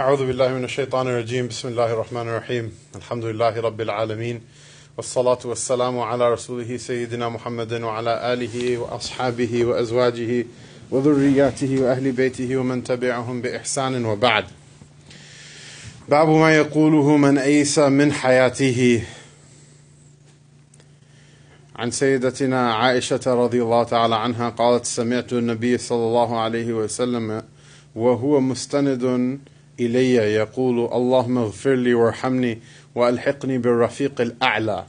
أعوذ بالله من الشيطان الرجيم. بسم الله الرحمن الرحيم. الحمد لله رب العالمين. والصلاة والسلام على رسوله سيدنا محمد وعلى آله وأصحابه وأزواجه وذرياته وأهل بيته ومن تبعهم بإحسان وبعد. باب ما يقوله من أيس من حياته. عن سيدتنا عائشة رضي الله تعالى عنها قالت سمعت النبي صلى الله عليه وسلم وهو مستند إلي يقول اللهم اغفر لي وارحمني وألحقني بالرفيق الأعلى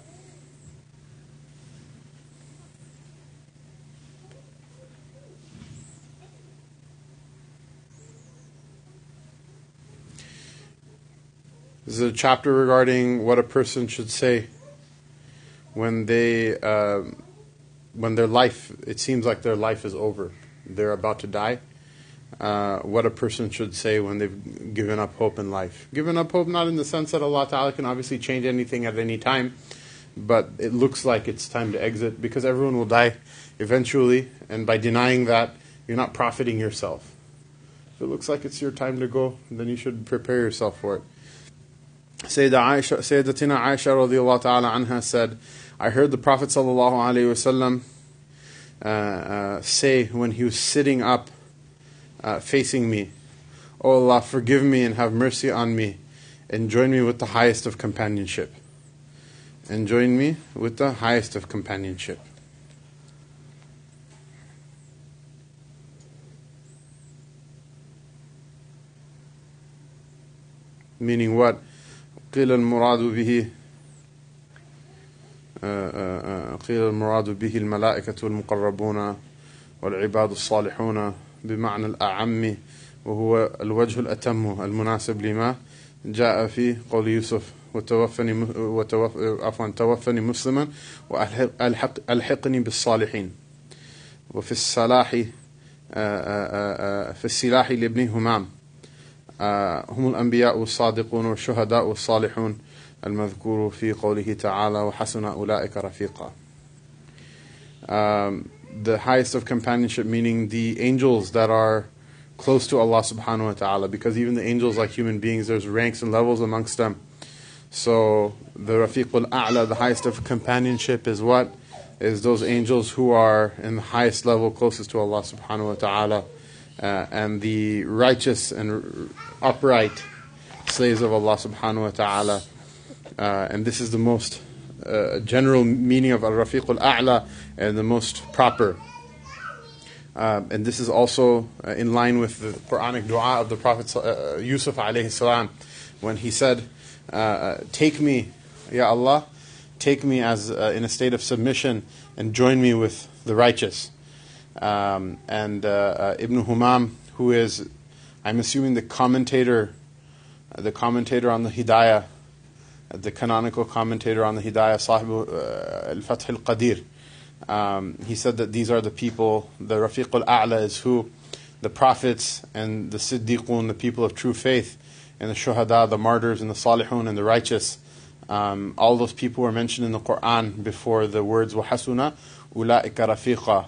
This is a chapter regarding what a person should say when they, uh, when their life, it seems like their life is over, they're about to die. Uh, what a person should say when they've given up hope in life. Given up hope, not in the sense that Allah Ta'ala can obviously change anything at any time, but it looks like it's time to exit because everyone will die eventually, and by denying that, you're not profiting yourself. If it looks like it's your time to go, then you should prepare yourself for it. Sayyidah Aisha, Sayyidatina Aisha ta'ala anha said, I heard the Prophet sallallahu wasallam uh, uh, say when he was sitting up uh, facing me, O oh Allah, forgive me and have mercy on me, and join me with the highest of companionship. And join me with the highest of companionship. Meaning what? قيل المراد به قيل المراد به الملائكة المقربون والعباد الصالحون بمعنى الأعم وهو الوجه الأتم المناسب لما جاء في قول يوسف وتوفني وتوف عفوا توفني مسلما وألحقني بالصالحين. وفي الصلاح في السلاح لابن همام. هم الأنبياء والصادقون والشهداء والصالحون المذكور في قوله تعالى وحسن أولئك رفيقا. The highest of companionship meaning the angels that are close to Allah subhanahu wa ta'ala because even the angels like human beings there's ranks and levels amongst them so the Rafiqul A'la the highest of companionship is what is those angels who are in the highest level closest to Allah subhanahu wa ta'ala uh, and the righteous and upright slaves of Allah subhanahu wa ta'ala. Uh, and this is the most uh, general meaning of Al-Rafiq al-A'la and the most proper. Uh, and this is also uh, in line with the Quranic dua of the Prophet uh, Yusuf alayhi salam when he said, Take me, Ya Allah, take me as in a state of submission and join me with the righteous. Um, and uh, uh, Ibn Humam, who is, I'm assuming, the commentator, uh, the commentator on the Hidayah, the canonical commentator on the Hidayah, Sahib al-Fath al-Qadir. Um, he said that these are the people, the Rafiq al-A'la is who? The prophets and the Siddiqun, the people of true faith, and the Shuhada, the martyrs, and the Salihun, and the righteous. Um, all those people were mentioned in the Quran before the words وَحَسُنَ أُولَٰئِكَ رَفِيقًا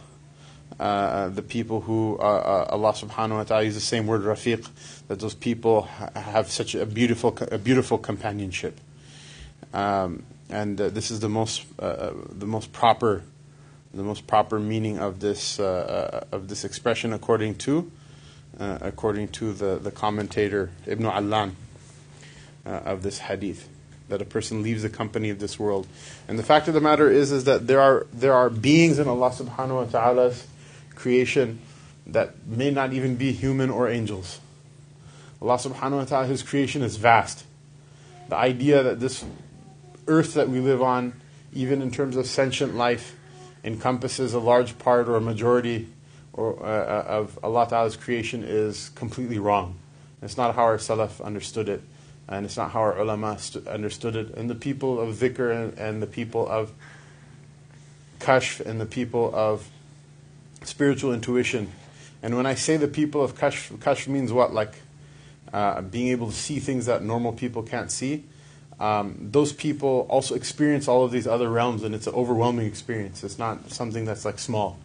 uh, the people who uh, uh, Allah subhanahu wa ta'ala uses the same word rafiq that those people ha- have such a beautiful a beautiful companionship um, and uh, this is the most uh, the most proper the most proper meaning of this of this expression according to according to the, the commentator Ibn Allan of this hadith that a person leaves the company of this world and the fact of the matter is is that there are there are beings in Allah subhanahu wa ta'ala's creation that may not even be human or angels. Allah subhanahu wa ta'ala, His creation is vast. The idea that this earth that we live on, even in terms of sentient life, encompasses a large part or a majority or, uh, of Allah Ta'ala's creation is completely wrong. It's not how our Salaf understood it, and it's not how our ulama st- understood it. And the people of dhikr and, and the people of kashf and the people of spiritual intuition. And when I say the people of Kashf, Kashf means what? Like uh, being able to see things that normal people can't see. Um, those people also experience all of these other realms, and it's an overwhelming experience. It's not something that's like small.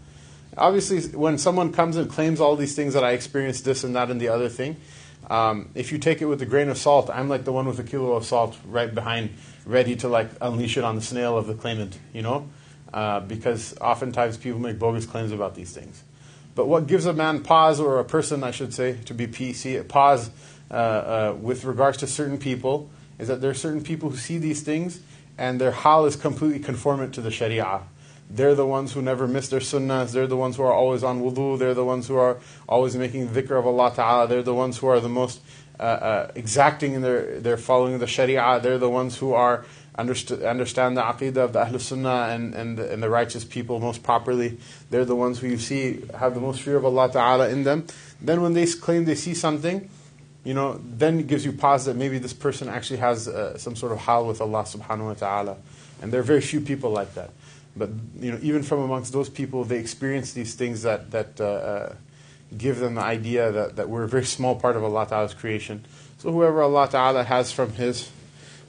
Obviously, when someone comes and claims all these things that I experienced this and that and the other thing, um, if you take it with a grain of salt, I'm like the one with a kilo of salt right behind, ready to like unleash it on the snail of the claimant, you know? Uh, because oftentimes people make bogus claims about these things. But what gives a man pause, or a person, I should say, to be PC, pause uh, uh, with regards to certain people, is that there are certain people who see these things and their hal is completely conformant to the sharia. They're the ones who never miss their sunnahs. They're the ones who are always on wudu. They're the ones who are always making dhikr of Allah Ta'ala. They're the ones who are the most uh, uh, exacting in their, their following the sharia. They're the ones who are underst- understand the aqidah of the Ahlul Sunnah and, and, the, and the righteous people most properly. They're the ones who you see have the most fear of Allah Ta'ala in them. Then when they claim they see something, you know, then it gives you pause that maybe this person actually has uh, some sort of hal with Allah Subhanahu wa Ta'ala. And there are very few people like that. But you know, even from amongst those people, they experience these things that that uh, uh, give them the idea that, that we're a very small part of Allah Ta'ala's creation. So whoever Allah Ta'ala has from His,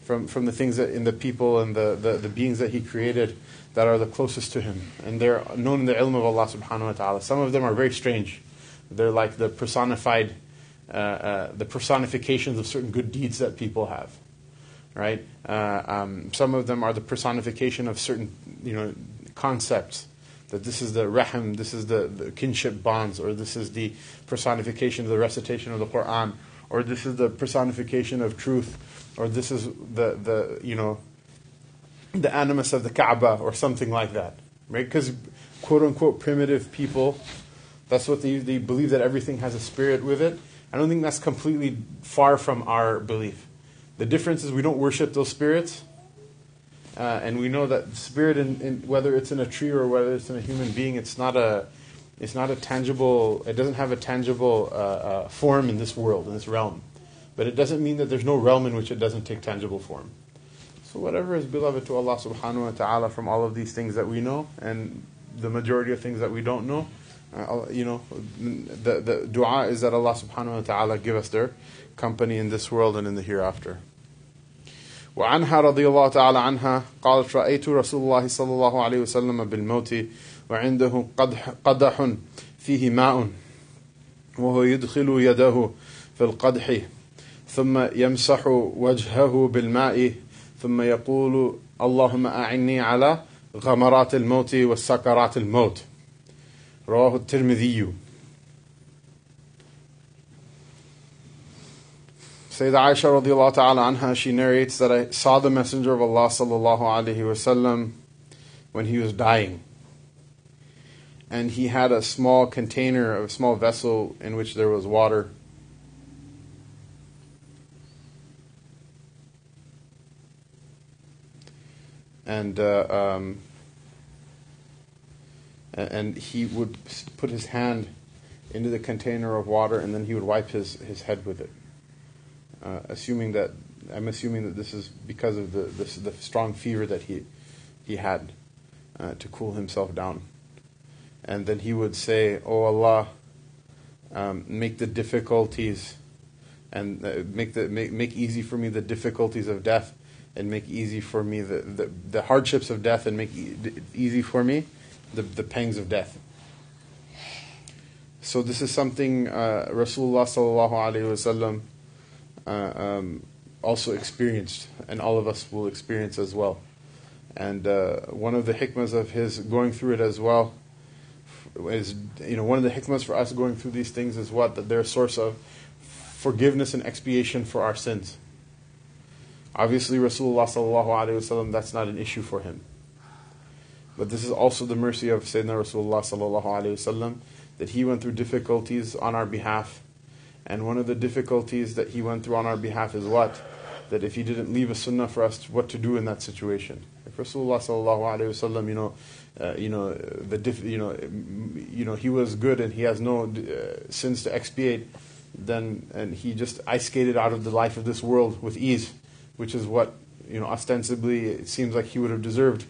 from from the things that in the people and the, the, the beings that He created that are the closest to Him, and they're known in the ilm of Allah Subhanahu wa Ta'ala. Some of them are very strange. They're like the personified, uh, uh, the personifications of certain good deeds that people have right? Uh, um, some of them are the personification of certain, you know, concepts. That this is the rahim, this is the, the kinship bonds, or this is the personification of the recitation of the Quran, or this is the personification of truth, or this is the, the you know, the animus of the Kaaba, or something like that, right? Because quote unquote primitive people, that's what they, they believe that everything has a spirit with it. I don't think that's completely far from our belief. The difference is we don't worship those spirits. Uh, and we know that spirit, in, in, whether it's in a tree or whether it's in a human being, it's not a, it's not a tangible. It doesn't have a tangible uh, uh, form in this world, in this realm. But it doesn't mean that there's no realm in which it doesn't take tangible form. So whatever is beloved to Allah Subhanahu wa Taala from all of these things that we know, and the majority of things that we don't know, uh, you know, the the du'a is that Allah Subhanahu wa Taala give us their company in this world and in the hereafter. وعنها رضي الله تعالى عنها قالت رأيت رسول الله صلى الله عليه وسلم بالموت وعنده قدح, قدح فيه ماء وهو يدخل يده في القدح ثم يمسح وجهه بالماء ثم يقول اللهم أعني على غمرات الموت والسكرات الموت رواه الترمذي Sayyida Aisha radiallahu ta'ala anha, she narrates that I saw the Messenger of Allah sallallahu alayhi wasallam when he was dying. And he had a small container, a small vessel in which there was water. And uh, um, and he would put his hand into the container of water and then he would wipe his, his head with it. Uh, assuming that I'm assuming that this is because of the the strong fever that he he had uh, to cool himself down, and then he would say, "Oh Allah, um, make the difficulties and uh, make the make, make easy for me the difficulties of death, and make easy for me the, the, the hardships of death, and make easy for me the the pangs of death." So this is something uh, Rasulullah sallallahu alaihi wasallam uh, um, also experienced, and all of us will experience as well. And uh, one of the hikmahs of his going through it as well is, you know, one of the hikmahs for us going through these things is what? That they're a source of forgiveness and expiation for our sins. Obviously, Rasulullah sallallahu alaihi wasallam, that's not an issue for him. But this is also the mercy of Sayyidina Rasulullah sallallahu wasallam that he went through difficulties on our behalf and one of the difficulties that he went through on our behalf is what? That if he didn't leave a sunnah for us, what to do in that situation. If Rasulullah sallallahu wasallam, you know, uh, you know, the diff, you know, you know, he was good and he has no uh, sins to expiate, then and he just ice skated out of the life of this world with ease, which is what you know ostensibly it seems like he would have deserved.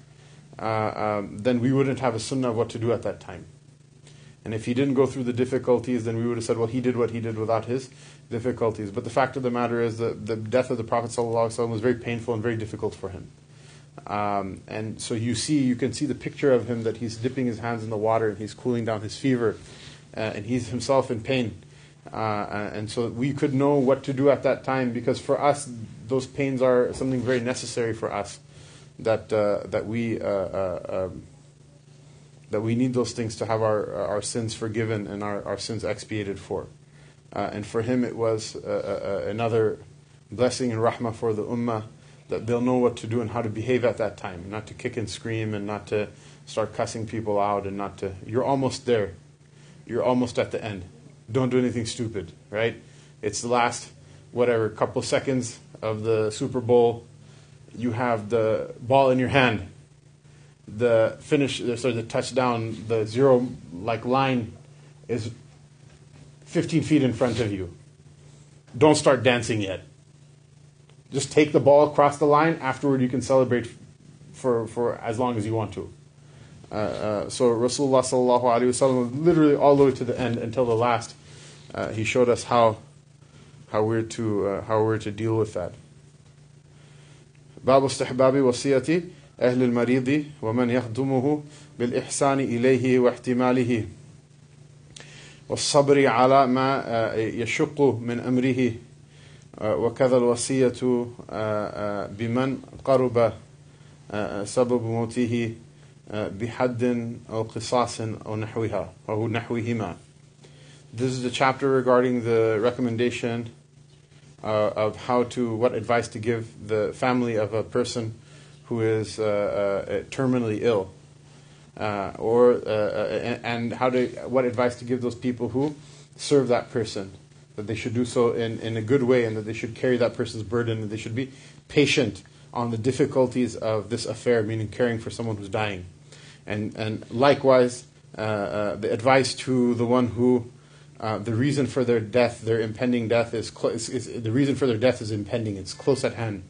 Uh, um, then we wouldn't have a sunnah of what to do at that time. And if he didn't go through the difficulties, then we would have said, well, he did what he did without his difficulties. But the fact of the matter is that the death of the Prophet ﷺ was very painful and very difficult for him. Um, and so you see, you can see the picture of him that he's dipping his hands in the water and he's cooling down his fever, uh, and he's himself in pain. Uh, and so we could know what to do at that time because for us, those pains are something very necessary for us. That uh, that we uh, uh um, that we need those things to have our our sins forgiven and our, our sins expiated for. Uh, and for him, it was uh, another blessing and rahmah for the ummah that they'll know what to do and how to behave at that time, not to kick and scream and not to start cussing people out and not to. You're almost there. You're almost at the end don't do anything stupid, right? It's the last, whatever, couple seconds of the Super Bowl. You have the ball in your hand. The finish, sorry, the touchdown, the zero like line is 15 feet in front of you. Don't start dancing yet. Just take the ball across the line. Afterward, you can celebrate for, for as long as you want to. Uh, uh, so Rasulullah sallallahu alaihi wasallam, literally all the way to the end until the last, uh, he showed us how how we're to uh, how we're to deal with that. باب استحباب وصية أهل المريض ومن يخدمه بالإحسان إليه واحتماله. والصبر على ما يشق من أمره وكذا الوصية بمن قرب سبب موته بحد أو قصاص أو نحوها أو نحوهما. This is a chapter regarding the recommendation of how to, what advice to give the family of a person who is uh, uh, terminally ill, uh, or uh, uh, and how to, what advice to give those people who serve that person, that they should do so in, in a good way, and that they should carry that person's burden, and they should be patient on the difficulties of this affair, meaning caring for someone who's dying, and and likewise the advice to the one who uh, the reason for their death, their impending death, is, cl- is, is, the reason for their death is impending. It's close at hand,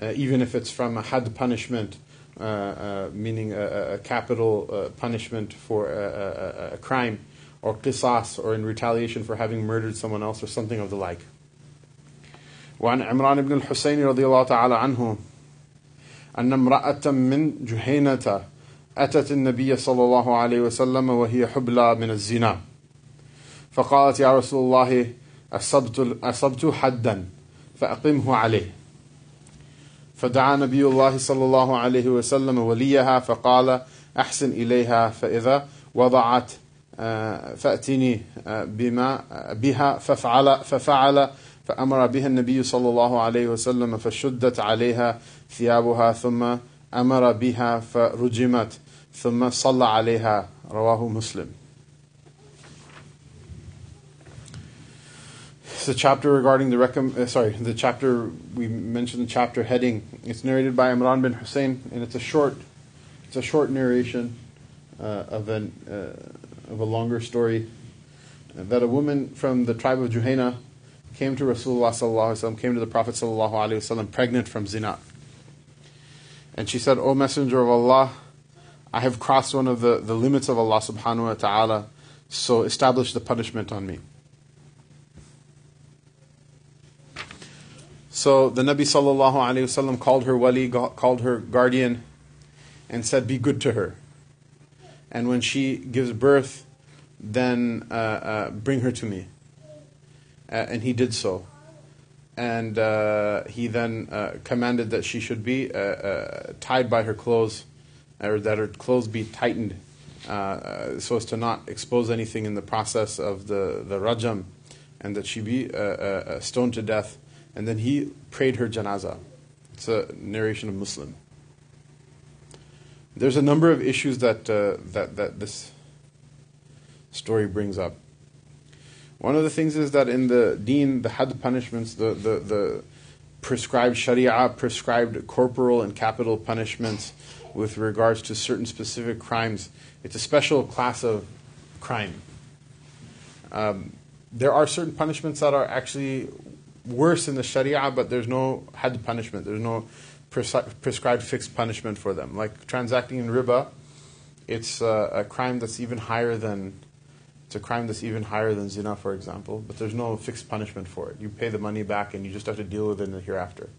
uh, even if it's from a hadd punishment, uh, uh meaning a, a capital uh, punishment for a, a, a, crime, or qisas, or in retaliation for having murdered someone else, or something of the like. وعن عمران بن الحسين رضي الله تعالى عنه أن امرأة من جهينة أتت النبي صلى الله عليه وسلم وهي حبلى من الزنا. فقالت يا رسول الله أصبت, أصبت حدا فأقمه عليه. فدعا نبي الله صلى الله عليه وسلم وليها فقال أحسن إليها فإذا وضعت آه، فأتني آه، بما بها ففعل ففعل فأمر بها النبي صلى الله عليه وسلم فشدت عليها ثيابها ثم أمر بها فرجمت ثم صلى عليها. رواه مسلم. The chapter regarding the recom- uh, sorry, the chapter we mentioned the chapter heading. It's narrated by Imran bin Hussein, and it's a short, it's a short narration uh, of an uh, of a longer story. Uh, that a woman from the tribe of Juhayna came to Rasulullah sallallahu alaihi wasallam, came to the Prophet sallallahu alaihi wasallam, pregnant from zina. And she said, "O Messenger of Allah, I have crossed one of the, the limits of Allah subhanahu wa taala, so establish the punishment on me." So the Nabi sallallahu alayhi wasallam called her wali, called her guardian, and said, "Be good to her." And when she gives birth, then uh, uh, bring her to me. Uh, and he did so. And uh, he then uh, commanded that she should be uh, tied by her clothes, or that her clothes be tightened, so as to not expose anything in the process of the the rajam, and that she be stoned to death and then he prayed her janazah. It's a narration of Muslim. There's a number of issues that, uh, that, that this story brings up. One of the things is that in the deen, the hadd punishments, the, the, the prescribed sharia, prescribed corporal and capital punishments with regards to certain specific crimes, it's a special class of crime. Um, there are certain punishments that are actually worse in the Sharia, but there's no hadd punishment. There's no prescribed fixed punishment for them. Like transacting in riba, it's uh, a crime that's even higher than it's a crime that's even higher than zina, for example. But there's no fixed punishment for it. You pay the money back, and you just have to deal with it in the hereafter.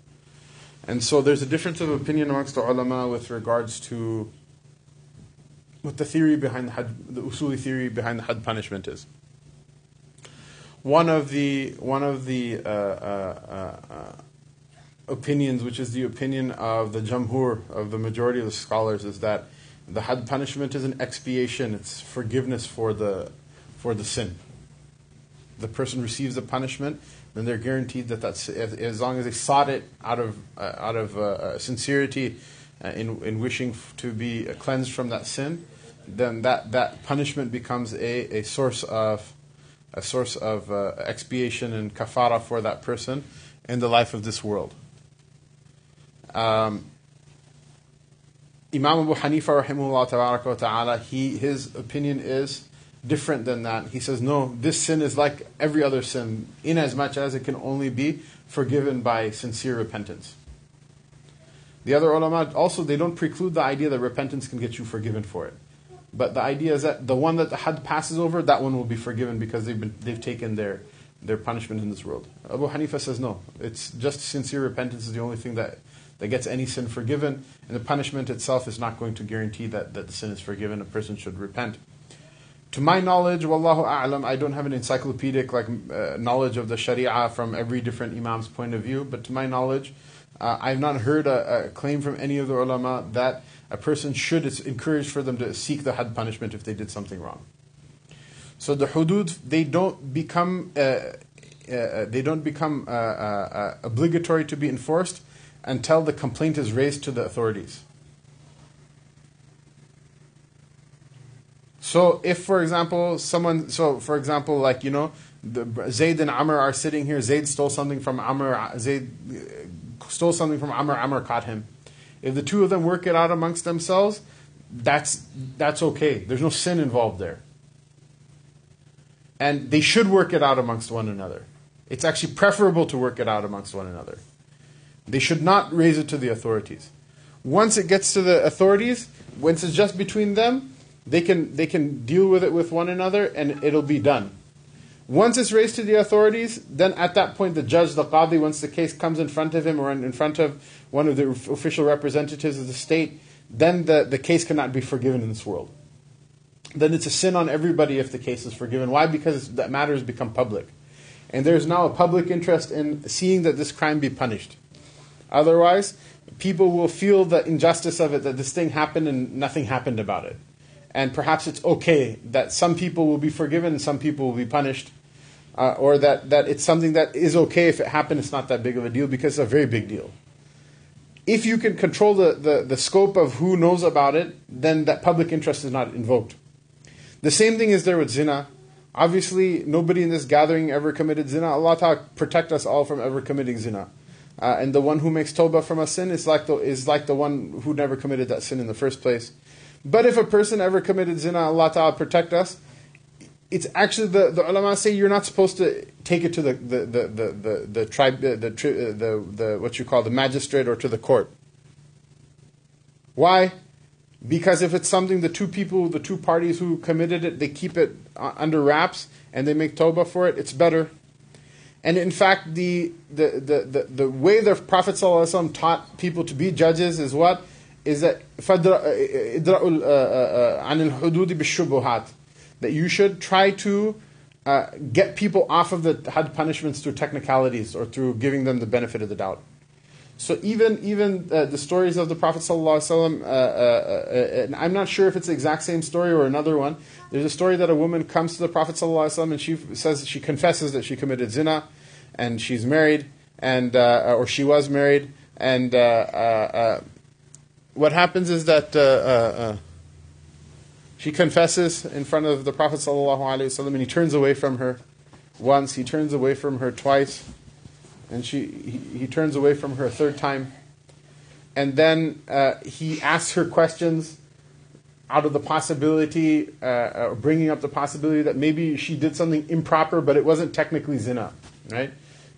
And so there's a difference of opinion amongst the ulama with regards to what the theory behind the hadd, the usuli theory behind the hadd punishment is. One of the one of the uh, uh, uh, opinions, which is the opinion of the jamhur of the majority of the scholars, is that the hadd punishment is an expiation; it's forgiveness for the for the sin. The person receives the punishment, then they're guaranteed that that's as long as they sought it out of uh, out of uh, sincerity uh, in in wishing to be cleansed from that sin, then that that punishment becomes a, a source of a source of uh, expiation and kafara for that person in the life of this world. Um, Imam Abu Hanifa rahimahullah ta'ala, he, his opinion is different than that. He says, no, this sin is like every other sin, in as much as it can only be forgiven by sincere repentance. The other ulama also, they don't preclude the idea that repentance can get you forgiven for it. But the idea is that the one that the hadd passes over, that one will be forgiven because they've, been, they've taken their, their punishment in this world. Abu Hanifa says no. It's just sincere repentance is the only thing that, that gets any sin forgiven, and the punishment itself is not going to guarantee that, that the sin is forgiven. A person should repent. To my knowledge, wallahu a'lam, I don't have an encyclopedic like uh, knowledge of the Sharia from every different imam's point of view, but to my knowledge, uh, I've not heard a, a, claim from any of the ulama that a person should, it's encouraged for them to seek the hadd punishment if they did something wrong. So the hudud, they don't become, uh, uh, they don't become uh, uh, uh, obligatory to be enforced until the complaint is raised to the authorities. So if, for example, someone, so for example, like, you know, the, Zayd and Amr are sitting here, Zayd stole something from Amr, Zayd stole something from Amr, Amr caught him. If the two of them work it out amongst themselves, that's, that's okay. There's no sin involved there. And they should work it out amongst one another. It's actually preferable to work it out amongst one another. They should not raise it to the authorities. Once it gets to the authorities, once it's just between them, they can, they can deal with it with one another and it'll be done. Once it's raised to the authorities, then at that point the judge, the qadi, once the case comes in front of him or in front of one of the official representatives of the state, then the, the case cannot be forgiven in this world. Then it's a sin on everybody if the case is forgiven. Why? Because that matter has become public. And there's now a public interest in seeing that this crime be punished. Otherwise, people will feel the injustice of it, that this thing happened and nothing happened about it. And perhaps it's okay that some people will be forgiven some people will be punished uh, or that, that it's something that is okay if it happened, it's not that big of a deal because it's a very big deal. If you can control the, the, the scope of who knows about it, then that public interest is not invoked. The same thing is there with zina. Obviously, nobody in this gathering ever committed zina. Allah Ta'ala protect us all from ever committing zina. Uh, and the one who makes tawbah from a sin is like, the, is like the one who never committed that sin in the first place. But if a person ever committed zina, Allah Ta'ala protect us, it's actually the, the ulama say you're not supposed to take it to the the the the, the, the tribe the, the the the what you call the magistrate or to the court. Why? Because if it's something the two people, the two parties who committed it, they keep it uh, under wraps and they make tawbah for it, it's better. And in fact, the the the the, the way the Prophet ﷺ taught people to be judges is what is that عن الحدود بالشبهات that you should try to uh, get people off of the hadd punishments through technicalities or through giving them the benefit of the doubt. So even even uh, the stories of the Prophet sallallahu uh, uh, uh I'm not sure if it's the exact same story or another one. There's a story that a woman comes to the Prophet sallallahu alaihi wasallam and she says she confesses that she committed zina, and she's married, and uh, or she was married, and what happens is that she confesses in front of the Prophet ﷺ and he turns away from her once, he turns away from her twice, and she, he, he turns away from her a third time. And then uh, he asks her questions out of the possibility, uh, uh, bringing up the possibility that maybe she did something improper, but it wasn't technically zina, right?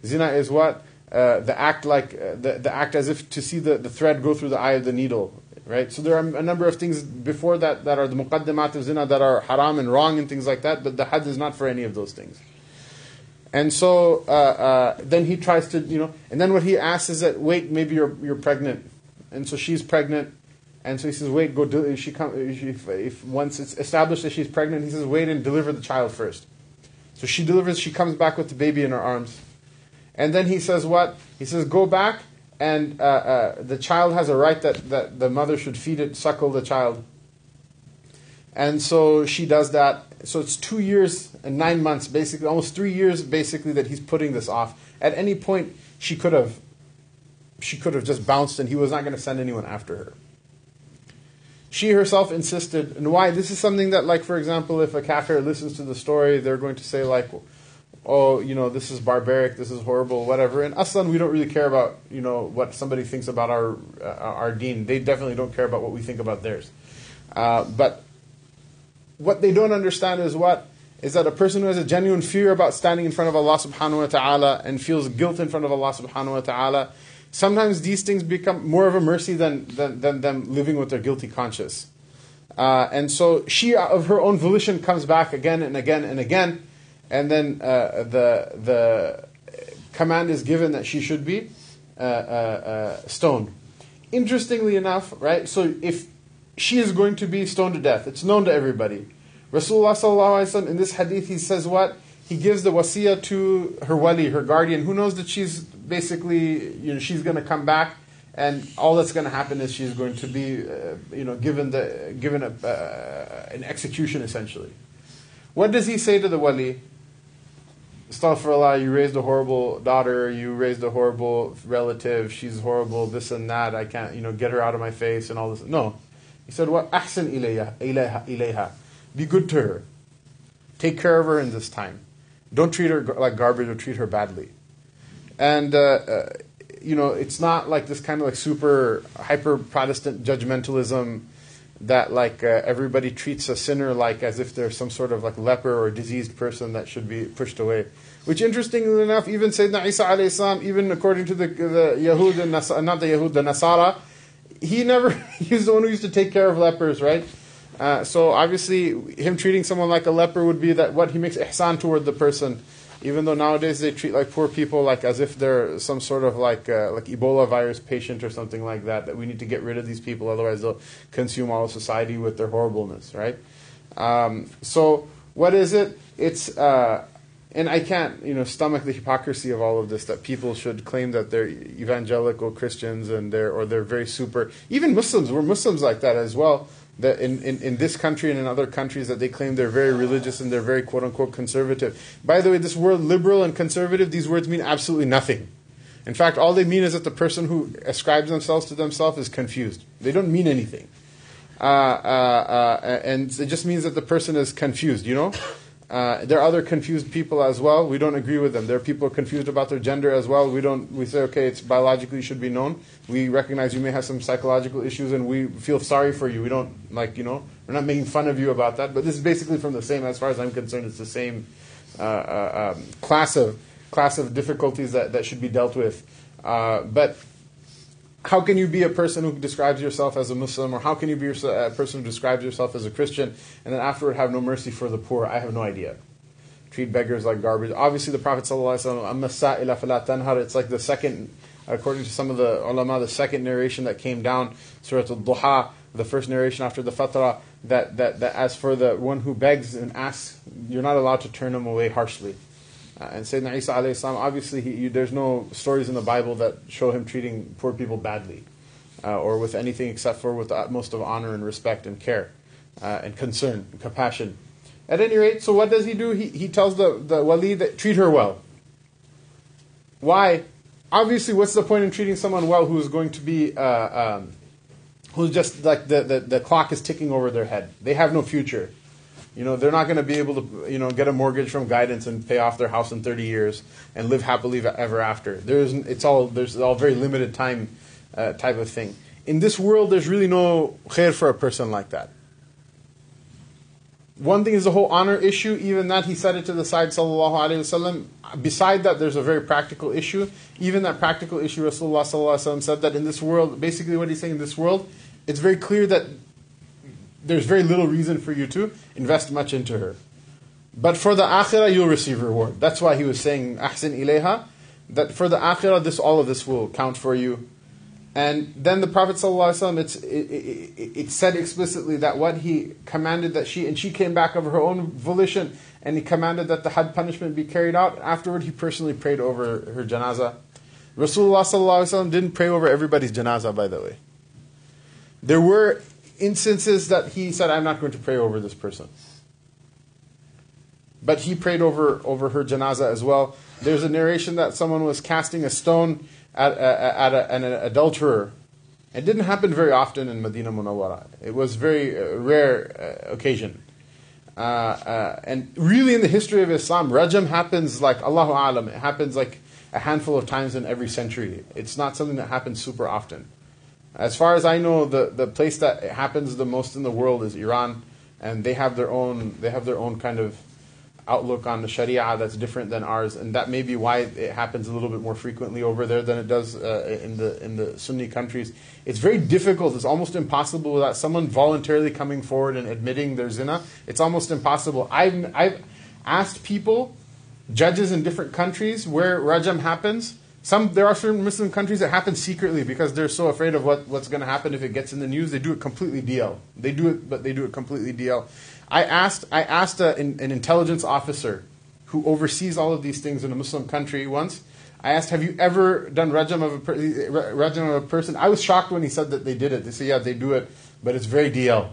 Zina is what? Uh, the act like, uh, the, the act as if to see the, the thread go through the eye of the needle, right? So there are a number of things before that that are the muqaddimat of zina that are haram and wrong and things like that, but the hadd is not for any of those things. And so uh, uh, then he tries to, you know, and then what he asks is that, wait, maybe you're you're pregnant, and so she's pregnant, and so he says, wait, go do. She come if, if once it's established that she's pregnant, he says, wait and deliver the child first. So she delivers, she comes back with the baby in her arms. And then he says, What? He says, Go back, and uh, uh, the child has a right that, that the mother should feed it, suckle the child. And so she does that. So it's two years and nine months, basically, almost three years, basically, that he's putting this off. At any point, she could have, she could have just bounced, and he was not going to send anyone after her. She herself insisted, and why? This is something that, like, for example, if a kafir listens to the story, they're going to say, like, oh, you know, this is barbaric, this is horrible, whatever. And aslan, we don't really care about, you know, what somebody thinks about our uh, our deen. They definitely don't care about what we think about theirs. Uh, but what they don't understand is what is that a person who has a genuine fear about standing in front of Allah subhanahu wa ta'ala and feels guilt in front of Allah subhanahu wa ta'ala, sometimes these things become more of a mercy than, than, than them living with their guilty conscience. Uh, and so she, of her own volition, comes back again and again and again and then uh, the the command is given that she should be uh, uh, uh, stoned. Interestingly enough, right? So if she is going to be stoned to death, it's known to everybody. Rasulullah in this hadith he says what he gives the wasiyah to her wali, her guardian, who knows that she's basically you know she's going to come back and all that's going to happen is she's going to be uh, you know given the given a, uh, an execution essentially. What does he say to the wali? Astaghfirullah, you raised a horrible daughter, you raised a horrible relative, she's horrible, this and that, I can't, you know, get her out of my face and all this. No. He said, What? Ahsan ilayha, ilayha, ilayha. Be good to her. Take care of her in this time. Don't treat her like garbage or treat her badly. And, uh, uh, you know, it's not like this kind of like super hyper Protestant judgmentalism that like uh, everybody treats a sinner like as if they're some sort of like leper or diseased person that should be pushed away. Which, interestingly enough, even Sayyidina Isa alayhi salam, even according to the, the Yahud and not the Yahud, the Nasara, he never, he was the one who used to take care of lepers, right? Uh, so obviously, him treating someone like a leper would be that what he makes ihsan toward the person even though nowadays they treat like poor people like as if they're some sort of like uh, like Ebola virus patient or something like that. That we need to get rid of these people, otherwise they'll consume all of society with their horribleness, right? Um, so what is it? It's uh, and I can't you know stomach the hypocrisy of all of this that people should claim that they're evangelical Christians and they're or they're very super. Even Muslims, we're Muslims like that as well that in, in, in this country and in other countries that they claim they're very religious and they're very quote unquote conservative. By the way, this word liberal and conservative, these words mean absolutely nothing. In fact, all they mean is that the person who ascribes themselves to themselves is confused. They don't mean anything. Uh, uh, uh, and it just means that the person is confused, you know? Uh, there are other confused people as well. We don't agree with them. There are people confused about their gender as well. We don't. We say, okay, it's biologically should be known. We recognize you may have some psychological issues, and we feel sorry for you. We don't like, you know, we're not making fun of you about that. But this is basically from the same, as far as I'm concerned, it's the same uh, uh, um, class of class of difficulties that, that should be dealt with. Uh, but how can you be a person who describes yourself as a Muslim, or how can you be a person who describes yourself as a Christian, and then afterward have no mercy for the poor? I have no idea. Treat beggars like garbage. Obviously, the Prophet sallallahu ﷺ, it's like the second, according to some of the ulama, the second narration that came down, Surah Al-Duha, the first narration after the Fatra, that, that, that as for the one who begs and asks, you're not allowed to turn him away harshly. Uh, and Sayyidina Isa alayhi salam, obviously, he, you, there's no stories in the Bible that show him treating poor people badly uh, or with anything except for with the utmost of honor and respect and care uh, and concern and compassion. At any rate, so what does he do? He, he tells the, the wali that treat her well. Why? Obviously, what's the point in treating someone well who is going to be, uh, um, who's just like the, the, the clock is ticking over their head? They have no future. You know, they're not going to be able to, you know, get a mortgage from guidance and pay off their house in 30 years and live happily ever after. There's, it's all, there's all very limited time uh, type of thing. In this world, there's really no khair for a person like that. One thing is the whole honor issue. Even that, he said it to the side, sallallahu alaihi wasallam. Beside that, there's a very practical issue. Even that practical issue, Rasulullah sallallahu alaihi wasallam said that in this world, basically what he's saying in this world, it's very clear that there's very little reason for you to invest much into her. But for the akhirah, you'll receive reward. That's why he was saying, ahsin ilayha, that for the akhirah, this, all of this will count for you. And then the Prophet ﷺ, it's, it, it, it, said explicitly that what he commanded that she, and she came back of her own volition, and he commanded that the hadd punishment be carried out. Afterward, he personally prayed over her janazah. Rasulullah ﷺ didn't pray over everybody's janazah, by the way. There were instances that he said, I'm not going to pray over this person. But he prayed over, over her janazah as well. There's a narration that someone was casting a stone at, at, at an adulterer. It didn't happen very often in Medina Munawwara. It was very uh, rare uh, occasion. Uh, uh, and really, in the history of Islam, rajam happens like Allahu Alam. It happens like a handful of times in every century. It's not something that happens super often. As far as I know, the, the place that it happens the most in the world is Iran, and they have their own they have their own kind of outlook on the Sharia that's different than ours, and that may be why it happens a little bit more frequently over there than it does uh, in the in the Sunni countries. It's very difficult. It's almost impossible without someone voluntarily coming forward and admitting their zina. It's almost impossible. I've I've asked people, judges in different countries where rajam happens. Some there are certain Muslim countries that happen secretly because they're so afraid of what, what's going to happen if it gets in the news. They do it completely DL. They do it, but they do it completely DL. I asked, I asked a, an, an intelligence officer who oversees all of these things in a Muslim country once. I asked, "Have you ever done rajam of a per- rajam of a person?" I was shocked when he said that they did it. They said, "Yeah, they do it, but it's very DL."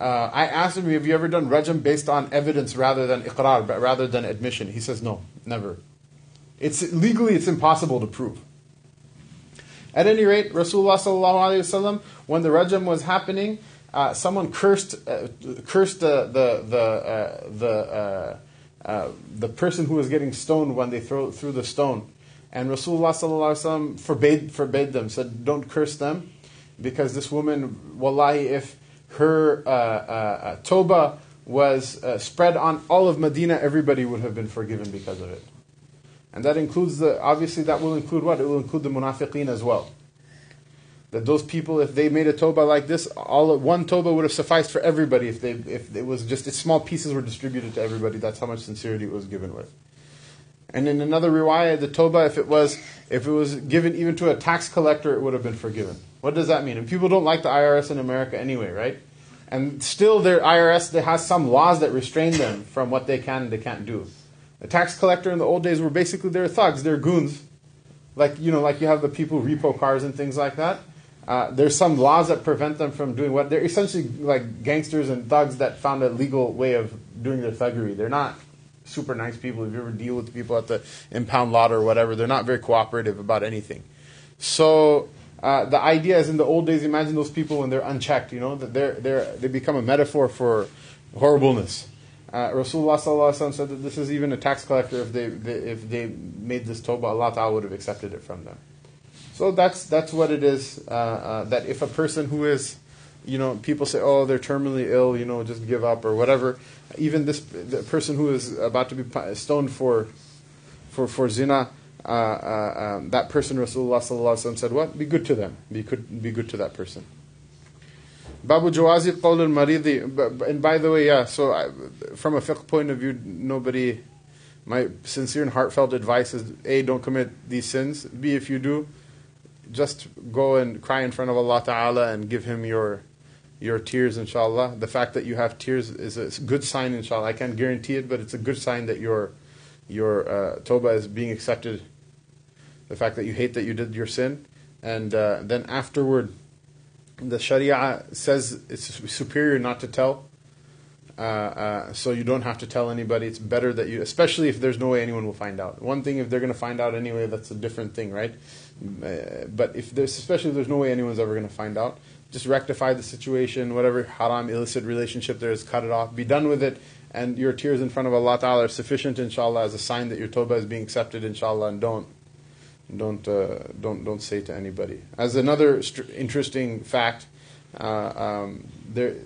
Uh, I asked him, "Have you ever done rajam based on evidence rather than iqrar, rather than admission?" He says, "No, never. It's legally it's impossible to prove." At any rate, Rasulullah when the rajam was happening, uh, someone cursed uh, cursed the the the uh, the uh, uh, the person who was getting stoned when they throw threw the stone, and Rasulullah sallallahu forbade forbade them said don't curse them, because this woman wallahi if her uh, toba was spread on all of Medina everybody would have been forgiven because of it, and that includes the obviously that will include what it will include the munafiqeen as well that those people, if they made a toba like this, all one toba would have sufficed for everybody. If they, if it was just small pieces were distributed to everybody, that's how much sincerity it was given with. And in another riwayah, the toba, if it was, if it was given even to a tax collector, it would have been forgiven. What does that mean? And people don't like the IRS in America anyway, right? And still, their IRS they has some laws that restrain them from what they can and they can't do. The tax collector in the old days were basically they're thugs, they're goons, like you know, like you have the people repo cars and things like that. Uh, there's some laws that prevent them from doing what they're essentially like gangsters and thugs that found a legal way of doing their thuggery. They're not super nice people. If you ever deal with people at the impound lot or whatever, they're not very cooperative about anything. So uh, the idea is in the old days, imagine those people when they're unchecked, you know, that they're, they're, they become a metaphor for horribleness. Uh, Rasulullah said that this is even a tax collector. If they, they, if they made this tawbah, Allah Ta'ala would have accepted it from them. So that's that's what it is. Uh, uh, that if a person who is, you know, people say, oh, they're terminally ill, you know, just give up or whatever. Even this the person who is about to be stoned for, for for zina, uh, uh um, that person Rasulullah said, what? Be good to them. Be good. Be good to that person. Babu Jawazi qawl al maridi. And by the way, yeah. So I, from a fiqh point of view, nobody. My sincere and heartfelt advice is: a, don't commit these sins. B, if you do just go and cry in front of Allah Ta'ala and give Him your your tears, inshallah. The fact that you have tears is a good sign, inshallah. I can't guarantee it, but it's a good sign that your your uh, is being accepted. The fact that you hate that you did your sin, and uh, then afterward, the Sharia says it's superior not to tell. Uh, uh, so you don't have to tell anybody. It's better that you, especially if there's no way anyone will find out. One thing, if they're going to find out anyway, that's a different thing, right? Uh, but if there's, especially if there's no way anyone's ever going to find out, just rectify the situation. Whatever haram, illicit relationship there is, cut it off. Be done with it. And your tears in front of Allah Ta'ala are sufficient, inshallah, as a sign that your tawbah is being accepted, inshallah, and don't don't uh, don't don't say to anybody. As another st- interesting fact, uh, um, there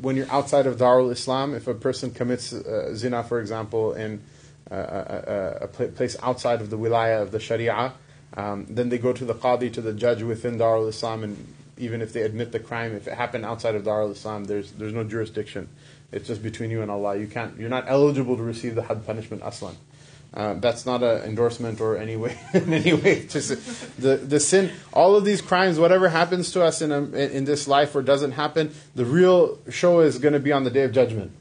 when you're outside of Darul Islam, if a person commits uh, zina, for example, in uh, a, a, a, place outside of the wilaya of the Sharia, um, then they go to the qadi, to the judge within Darul Islam, and even if they admit the crime, if it happened outside of Darul Islam, there's there's no jurisdiction. It's just between you and Allah. You can't. You're not eligible to receive the hadd punishment aslan. Uh, that's not an endorsement or any way in any way. Just the the sin, all of these crimes, whatever happens to us in a, in this life or doesn't happen, the real show is going to be on the day of judgment.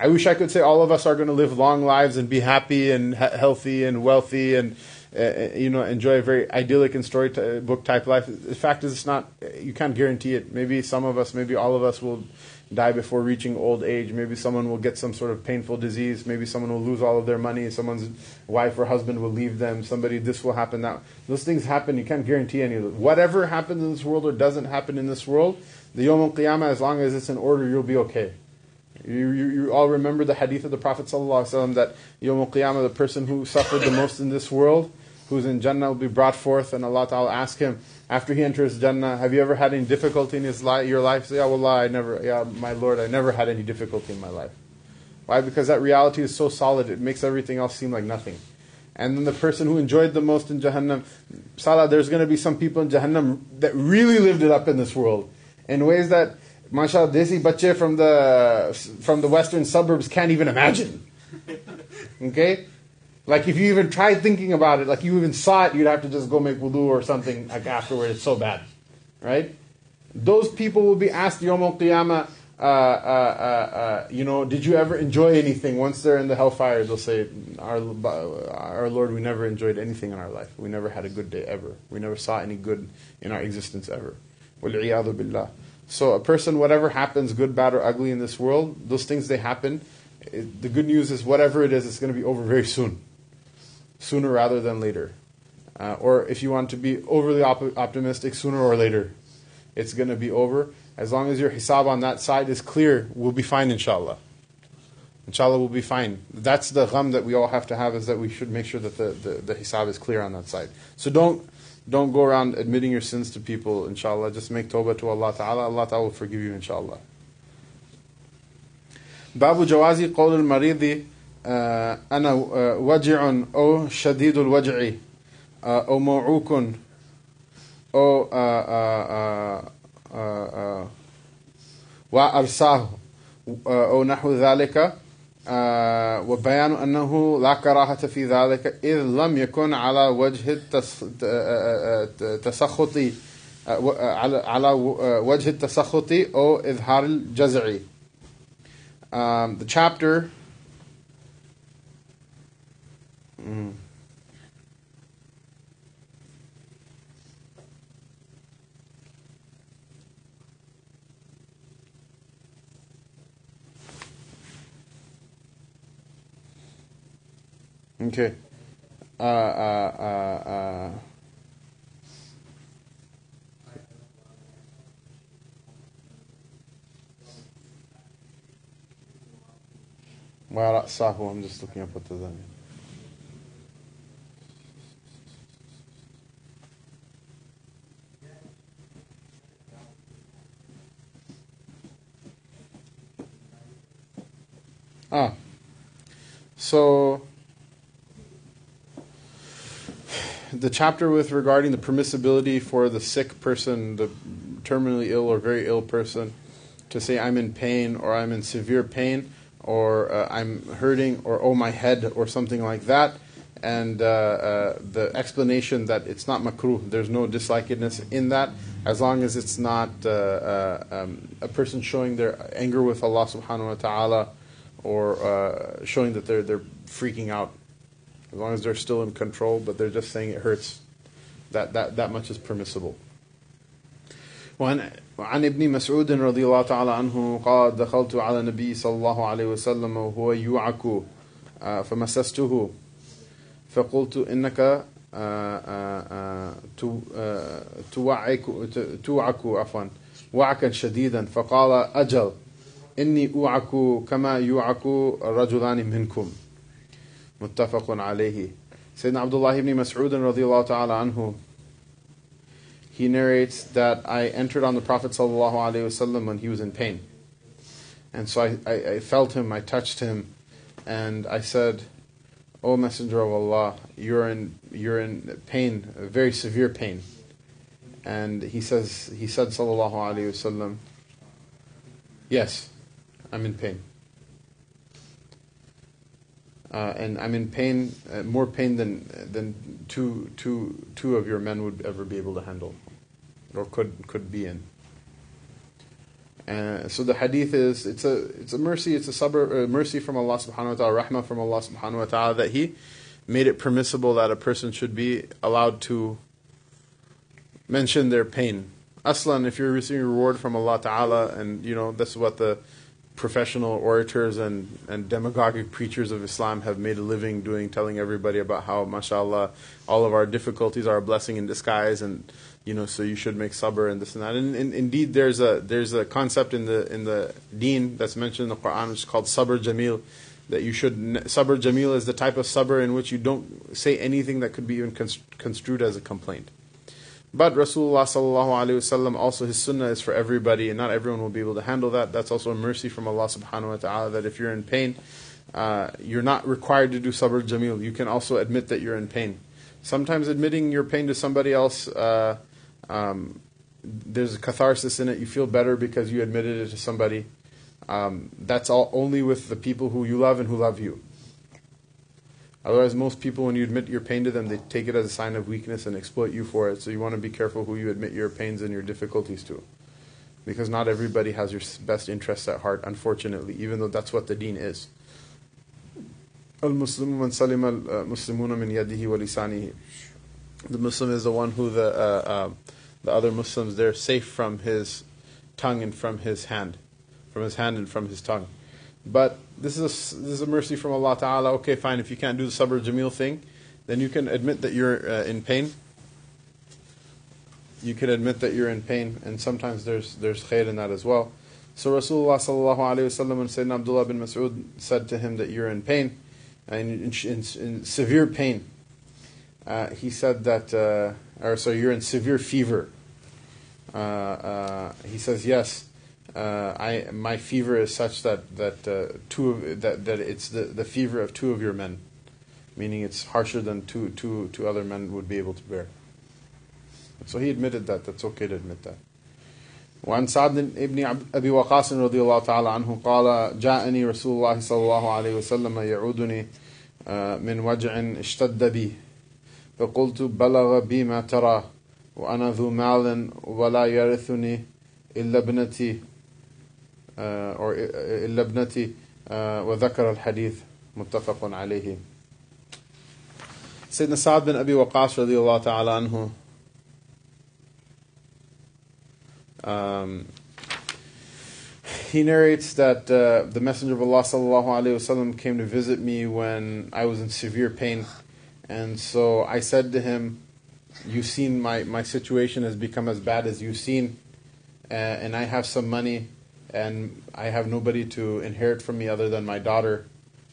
I wish I could say all of us are going to live long lives and be happy and healthy and wealthy and uh, uh you know enjoy a very idyllic and storybook type life. The fact is, it's not. You can't guarantee it. Maybe some of us, maybe all of us will die before reaching old age. Maybe someone will get some sort of painful disease. Maybe someone will lose all of their money. Someone's wife or husband will leave them. Somebody, this will happen. That those things happen. You can't guarantee any of it. Whatever happens in this world or doesn't happen in this world, the Yom Al Qiyamah, as long as it's in order, you'll be okay. You, you, you, all remember the hadith of the Prophet ﷺ that Yom Al Qiyamah, the person who suffered the most in this world, who's in Jannah, will be brought forth, and Allah Ta'ala ask him, after he enters Jannah, have you ever had any difficulty in his life, your life? Say, yeah, Wallah, I never, yeah, my Lord, I never had any difficulty in my life. Why? Because that reality is so solid, it makes everything else seem like nothing. And then the person who enjoyed the most in Jahannam, Salah, there's going to be some people in Jahannam that really lived it up in this world in ways that, mashallah, desi bache from the, from the western suburbs can't even imagine. Okay? Like if you even tried thinking about it, like you even saw it, you'd have to just go make wudu or something like afterward. It's so bad, right? Those people will be asked Yom Al Qiyamah, uh, uh, uh, uh, you know, did you ever enjoy anything? Once they're in the hellfire, they'll say, our, our Lord, we never enjoyed anything in our life. We never had a good day ever. We never saw any good in our existence ever. billah. So a person, whatever happens, good, bad, or ugly in this world, those things they happen. It, the good news is whatever it is, it's going to be over very soon sooner rather than later. Uh, or if you want to be overly op- optimistic, sooner or later, it's going to be over. As long as your hisab on that side is clear, we'll be fine, inshallah. Inshallah, we'll be fine. That's the gham that we all have to have is that we should make sure that the, the, the hisab is clear on that side. So don't don't go around admitting your sins to people, inshallah. Just make tawbah to Allah Ta'ala. Allah Ta'ala will forgive you, inshallah. Babu Jawazi Qawl al Maridi أنا وجع أو شديد الوجع أو موعوك أو وأرساه أو نحو ذلك وبيان أنه لا كراهة في ذلك إذ لم يكن على وجه التسخط على وجه التسخط أو إظهار الجزع. Um, the chapter Mm. Okay. Uh, uh, uh, uh. Well, Sahu, I'm just looking up what the Ah. So the chapter with regarding the permissibility for the sick person, the terminally ill or very ill person, to say I'm in pain or I'm in severe pain or uh, I'm hurting or oh my head or something like that, and uh, uh, the explanation that it's not makruh, there's no dislikedness in that, as long as it's not uh, uh, um, a person showing their anger with Allah subhanahu wa ta'ala or uh, showing that they're they're freaking out. As long as they're still in control, but they're just saying it hurts. That that that much is permissible. وعن عن ابن مسعود رضي الله تعالى عنه قال دخلت على النبي صلى الله عليه وسلم وهو يوعك فمسسته فقلت إنك توعك توعك عفوا وعكا شديدا فقال أجل إني أوعك كما يوعك الرجلان منكم متفق عليه Sayyidina Abdullah ibn Mas'ud radiallahu ta'ala anhu he narrates that I entered on the Prophet sallallahu alaihi wasallam when he was in pain. And so I, I, I, felt him, I touched him, and I said, O Messenger of Allah, you're in, you're in pain, very severe pain. And he says, he said sallallahu alaihi wasallam, yes, I'm in pain. uh, and I'm in pain, uh, more pain than than two, two, two of your men would ever be able to handle, or could could be in. Uh, so the hadith is it's a it's a mercy, it's a sabr, uh, mercy from Allah subhanahu wa ta'ala, rahmah from Allah subhanahu wa ta'ala that He made it permissible that a person should be allowed to mention their pain. Aslan, if you're receiving reward from Allah Ta'ala, and you know, that's what the professional orators and, and demagogic preachers of Islam have made a living doing, telling everybody about how, mashallah, all of our difficulties are a blessing in disguise, and you know, so you should make sabr and this and that. And, and indeed, there's a there's a concept in the in the Deen that's mentioned in the Quran, which is called sabr jamil, that you should sabr jamil is the type of sabr in which you don't say anything that could be even construed as a complaint. But Rasulullah also his sunnah is for everybody, and not everyone will be able to handle that. That's also a mercy from Allah subhanahu wa taala that if you're in pain, uh, you're not required to do sabr jamil. You can also admit that you're in pain. Sometimes admitting your pain to somebody else, uh, um, there's a catharsis in it. You feel better because you admitted it to somebody. Um, that's all only with the people who you love and who love you. Otherwise, most people, when you admit your pain to them, they take it as a sign of weakness and exploit you for it. So you want to be careful who you admit your pains and your difficulties to. Because not everybody has your best interests at heart, unfortunately, even though that's what the deen is. The Muslim is the one who the, uh, uh, the other Muslims, they're safe from his tongue and from his hand. From his hand and from his tongue. But this is a, this is a mercy from Allah Ta'ala. Okay, fine. If you can't do the sabr jamil thing, then you can admit that you're uh, in pain. You can admit that you're in pain, and sometimes there's there's khair in that as well. So Rasulullah sallallahu alaihi wasallam and Sayyidina Abdullah bin Mas'ud said to him that you're in pain, in, in, in, in severe pain. Uh, he said that, uh, or so you're in severe fever. Uh, uh he says yes uh, I my fever is such that that uh, two of, that that it's the, the fever of two of your men, meaning it's harsher than two two two other men would be able to bear. So he admitted that. That's okay to admit that. وعن سعد بن أبي وقاص رضي الله تعالى عنه قال جاءني رسول الله صلى الله عليه وسلم يعودني من وجع اشتد بي فقلت بلغ بي ما ترى وأنا ذو مال ولا يرثني إلا ابنتي or إلا ابنتي وذكر الحديث متفق عليه Sayyidina Sa'ad bin Abi Waqas radiallahu ta'ala anhu um, he narrates that uh, the Messenger of Allah sallallahu alaihi wasallam came to visit me when I was in severe pain, and so I said to him, "You've seen my my situation has become as bad as you've seen, uh, and I have some money and I have nobody to inherit from me other than my daughter.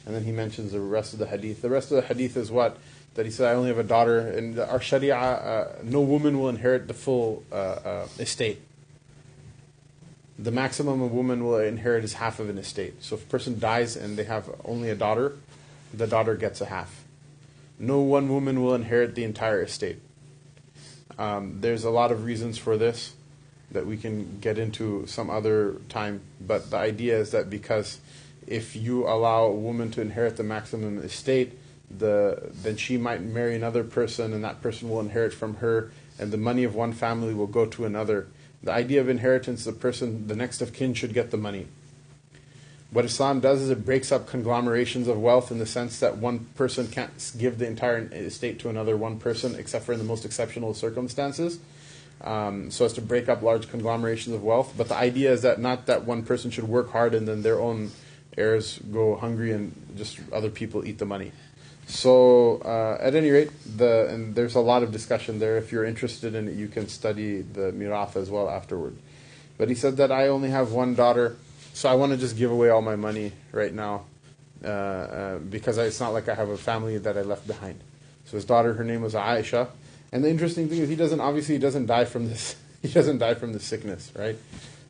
And then he mentions the rest of the hadith. The rest of the hadith is what? That he said, I only have a daughter. And our sharia, uh, no woman will inherit the full uh, uh, estate. The maximum a woman will inherit is half of an estate. So if a person dies and they have only a daughter, the daughter gets a half. No one woman will inherit the entire estate. Um, there's a lot of reasons for this that we can get into some other time. But the idea is that because if you allow a woman to inherit the maximum estate, the then she might marry another person, and that person will inherit from her, and the money of one family will go to another. The idea of inheritance, the person, the next of kin, should get the money. What Islam does is it breaks up conglomerations of wealth in the sense that one person can't give the entire estate to another one person, except for in the most exceptional circumstances um, so as to break up large conglomerations of wealth. But the idea is that not that one person should work hard and then their own heirs go hungry and just other people eat the money. So uh, at any rate, the and there's a lot of discussion there. If you're interested in it, you can study the mirath as well afterward. But he said that I only have one daughter, so I want to just give away all my money right now uh, uh, because it's not like I have a family that I left behind. So his daughter, her name was Aisha, and the interesting thing is, he doesn't obviously he doesn't die from this. He doesn't die from the sickness, right?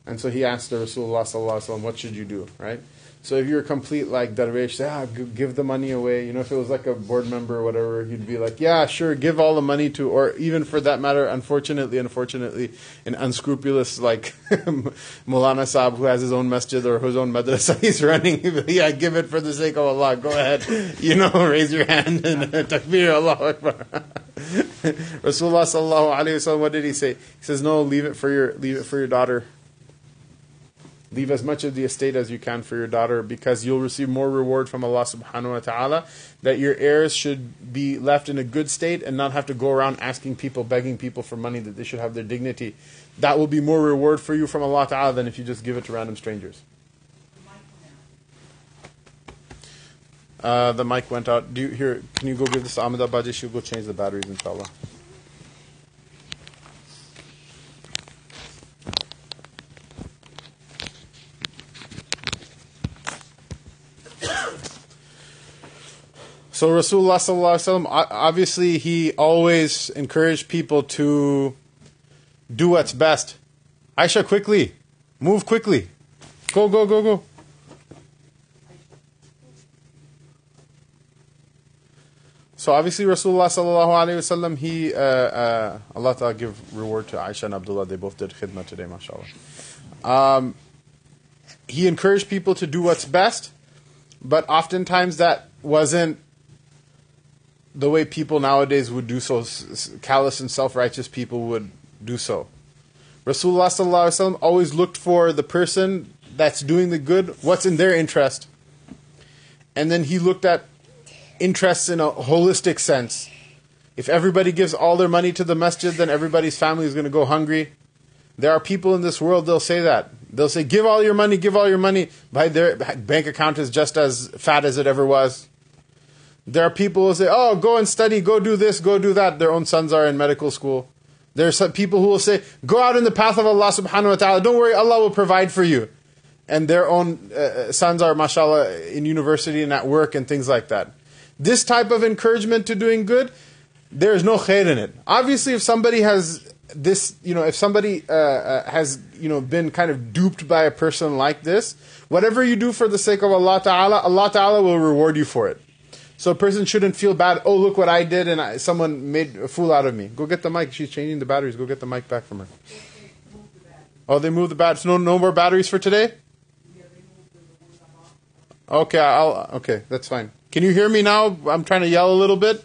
And so he asked the Rasulullah sallallahu alaihi wasallam, "What should you do?" Right? So if you're a complete like darwish, say, ah, give the money away. You know, if it was like a board member or whatever, he'd be like, yeah, sure, give all the money to, or even for that matter, unfortunately, unfortunately, an unscrupulous like Mulana Saab who has his own masjid or his own madrasa, he's running. Yeah, give it for the sake of Allah. Go ahead, you know, raise your hand and takbir, Allah Akbar. Rasulullah sallallahu alaihi wasallam, what did he say? He says, no, leave it for your leave it for your daughter. Leave as much of the estate as you can for your daughter because you'll receive more reward from Allah subhanahu wa ta'ala. That your heirs should be left in a good state and not have to go around asking people, begging people for money, that they should have their dignity. That will be more reward for you from Allah ta'ala than if you just give it to random strangers. Uh, the mic went out. Do you here? Can you go give this to Ahmed Abaji? She'll go change the batteries, inshallah. So Rasulullah sallallahu alaihi wasallam, obviously, he always encouraged people to do what's best. Aisha, quickly, move quickly, go, go, go, go. So obviously Rasulullah sallallahu alaihi wasallam, he uh, uh, Allah Ta'ala give reward to Aisha and Abdullah. They both did khidmah today, mashallah. Um, he encouraged people to do what's best, but oftentimes that wasn't the way people nowadays would do so. Callous and self-righteous people would do so. Rasulullah always looked for the person that's doing the good, what's in their interest, and then he looked at interests in a holistic sense. If everybody gives all their money to the masjid, then everybody's family is going to go hungry. There are people in this world, they'll say that. They'll say, give all your money, give all your money. By their bank account is just as fat as it ever was. There are people who say, oh, go and study, go do this, go do that. Their own sons are in medical school. There are some people who will say, go out in the path of Allah subhanahu wa ta'ala. Don't worry, Allah will provide for you. And their own uh, sons are, mashallah, in university and at work and things like that this type of encouragement to doing good, there is no khair in it. Obviously, if somebody has this, you know, if somebody uh, uh, has, you know, been kind of duped by a person like this, whatever you do for the sake of Allah Ta'ala, Allah Ta'ala will reward you for it. So a person shouldn't feel bad, oh, look what I did and I, someone made a fool out of me. Go get the mic. She's changing the batteries. Go get the mic back from her. Oh, they moved the batteries. No, no more batteries for today? Okay, I'll, okay, that's fine. Can you hear me now? I'm trying to yell a little bit.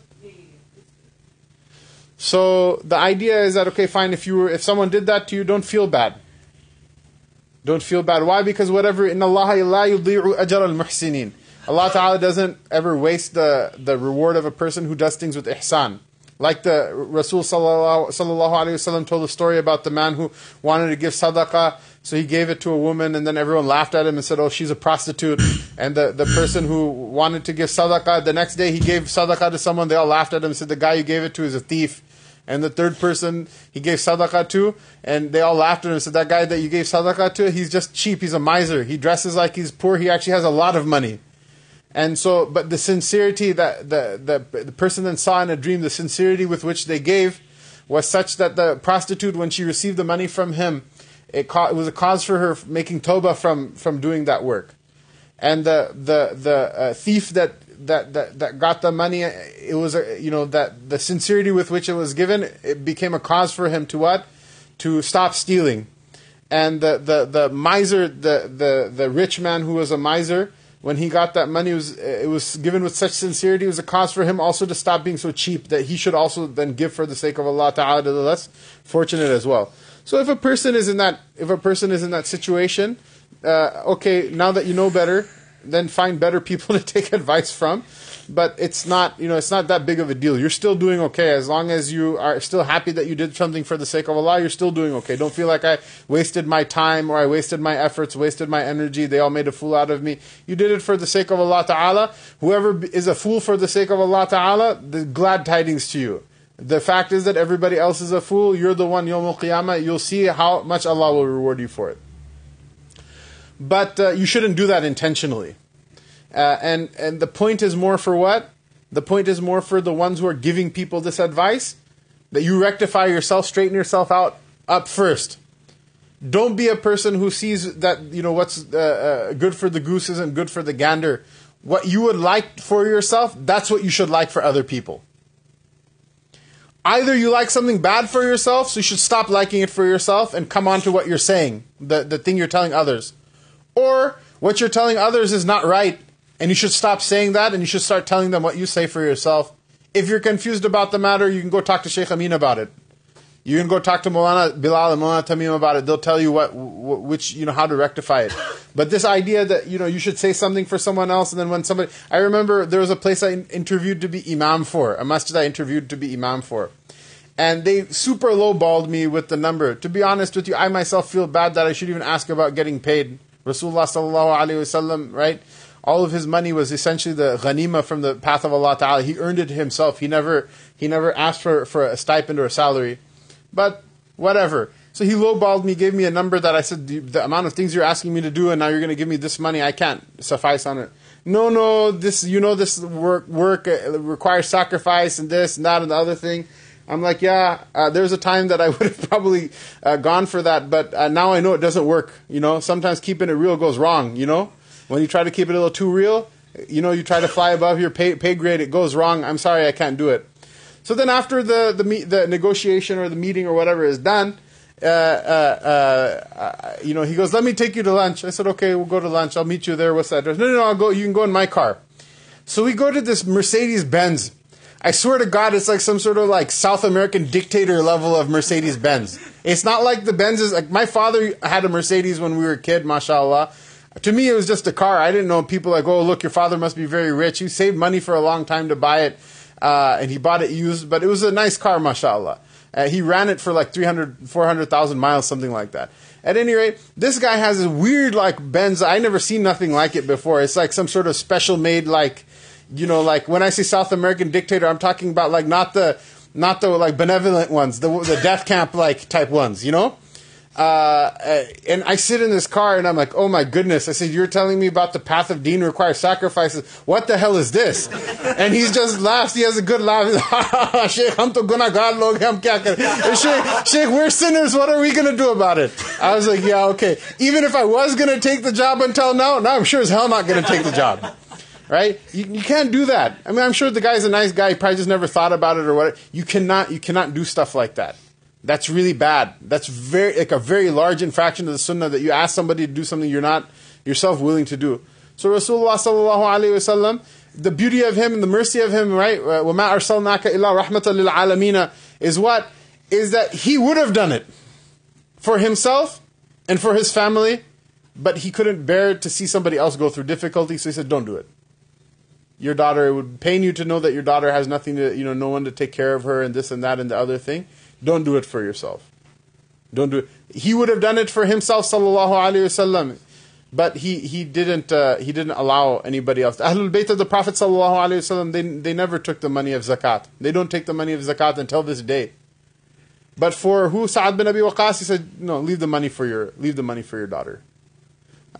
So the idea is that okay, fine. If you were, if someone did that to you, don't feel bad. Don't feel bad. Why? Because whatever in Allah la yudhi'u ajr al muhsinin. Allah Ta'ala doesn't ever waste the, the reward of a person who does things with ihsan. Like the Rasul sallallahu, alayhi wasallam told a story about the man who wanted to give sadaqah so he gave it to a woman, and then everyone laughed at him and said, "Oh, she's a prostitute." And the, the person who wanted to give sadaqah, the next day he gave sadaqah to someone. They all laughed at him and said, "The guy you gave it to is a thief." And the third person he gave sadaqah to, and they all laughed at him and said, "That guy that you gave sadaqah to, he's just cheap. He's a miser. He dresses like he's poor. He actually has a lot of money." And so, but the sincerity that the, the, the person then saw in a dream, the sincerity with which they gave, was such that the prostitute, when she received the money from him, it, ca- it was a cause for her making toba from, from doing that work. And the, the, the uh, thief that, that, that, that got the money, it was, a, you know, that the sincerity with which it was given, it became a cause for him to what? To stop stealing. And the, the, the miser, the, the, the rich man who was a miser, when he got that money, it was, it was given with such sincerity. It was a cause for him also to stop being so cheap that he should also then give for the sake of Allah Ta'ala to the less fortunate as well. So if a person is in that if a person is in that situation, uh, okay, now that you know better, then find better people to take advice from. But it's not you know it's not that big of a deal. You're still doing okay as long as you are still happy that you did something for the sake of Allah. You're still doing okay. Don't feel like I wasted my time or I wasted my efforts, wasted my energy. They all made a fool out of me. You did it for the sake of Allah Taala. Whoever is a fool for the sake of Allah Taala, the glad tidings to you. The fact is that everybody else is a fool. You're the one, Yom Qiyamah. You'll see how much Allah will reward you for it. But uh, you shouldn't do that intentionally. Uh, and, and the point is more for what? The point is more for the ones who are giving people this advice that you rectify yourself, straighten yourself out up first. Don't be a person who sees that you know what's uh, uh, good for the goose isn't good for the gander. What you would like for yourself, that's what you should like for other people. Either you like something bad for yourself, so you should stop liking it for yourself and come on to what you're saying, the, the thing you're telling others. Or what you're telling others is not right, and you should stop saying that and you should start telling them what you say for yourself. If you're confused about the matter, you can go talk to Sheikh Amin about it. You can go talk to Mulana Bilal and Mulana Tamim about it. They'll tell you what, which, you know, how to rectify it. But this idea that, you know, you should say something for someone else and then when somebody, I remember there was a place I interviewed to be Imam for, a masjid I interviewed to be Imam for. And they super lowballed me with the number. To be honest with you, I myself feel bad that I should even ask about getting paid. Rasulullah sallallahu wasallam, right? All of his money was essentially the ghanima from the path of Allah Ta'ala. He earned it himself. He never, he never asked for, for a stipend or a salary. But whatever. So he lowballed me, gave me a number that I said, the amount of things you're asking me to do, and now you're going to give me this money. I can't suffice on it. No, no, this, you know, this work, work uh, requires sacrifice and this and that and the other thing. I'm like, yeah, uh, there's a time that I would have probably uh, gone for that, but uh, now I know it doesn't work. You know, sometimes keeping it real goes wrong. You know, when you try to keep it a little too real, you know, you try to fly above your pay, pay grade, it goes wrong. I'm sorry, I can't do it. So then after the the, meet, the negotiation or the meeting or whatever is done, uh, uh, uh, you know, he goes, "Let me take you to lunch." I said, "Okay, we'll go to lunch. I'll meet you there. What's the address?" No, no, no. I'll go. You can go in my car. So we go to this Mercedes Benz. I swear to God, it's like some sort of like South American dictator level of Mercedes Benz. It's not like the Benzes. Like my father had a Mercedes when we were a kid, mashallah. To me, it was just a car. I didn't know people like, oh, look, your father must be very rich. He saved money for a long time to buy it uh, and he bought it used, but it was a nice car, mashallah. Uh, he ran it for like 300, 400,000 miles, something like that. At any rate, this guy has a weird like Benz. I never seen nothing like it before. It's like some sort of special made like, you know, like when I say South American dictator, I'm talking about like not the not the like benevolent ones, the the death camp like type ones, you know. Uh, and I sit in this car and I'm like, oh my goodness. I said, you're telling me about the path of Deen requires sacrifices. What the hell is this? And he's just laughs. He has a good laugh. Sheikh, we're sinners. What are we going to do about it? I was like, yeah, okay. Even if I was going to take the job until now, now I'm sure as hell not going to take the job. Right? You, you can't do that. I mean, I'm sure the guy's a nice guy. He probably just never thought about it or what. You cannot, you cannot do stuff like that. That's really bad. That's very like a very large infraction of the sunnah that you ask somebody to do something you're not yourself willing to do. So Rasulullah sallallahu alaihi wasallam, the beauty of him and the mercy of him, right? وَمَا أَرْسَلْنَاكَ إِلَّا رَحْمَةً لِلْعَالَمِينَ is what? Is that he would have done it for himself and for his family, but he couldn't bear to see somebody else go through difficulty, so he said, don't do it. Your daughter, it would pain you to know that your daughter has nothing to, you know, no one to take care of her and this and that and the other thing. don't do it for yourself. Don't do it. He would have done it for himself, sallallahu alaihi wasallam, but he he didn't uh, he didn't allow anybody else. Ahlul Bayt of the Prophet sallallahu alaihi wasallam they they never took the money of zakat. They don't take the money of zakat until this day. But for who Sa'ad bin Abi Waqqas, he said, no, leave the money for your leave the money for your daughter.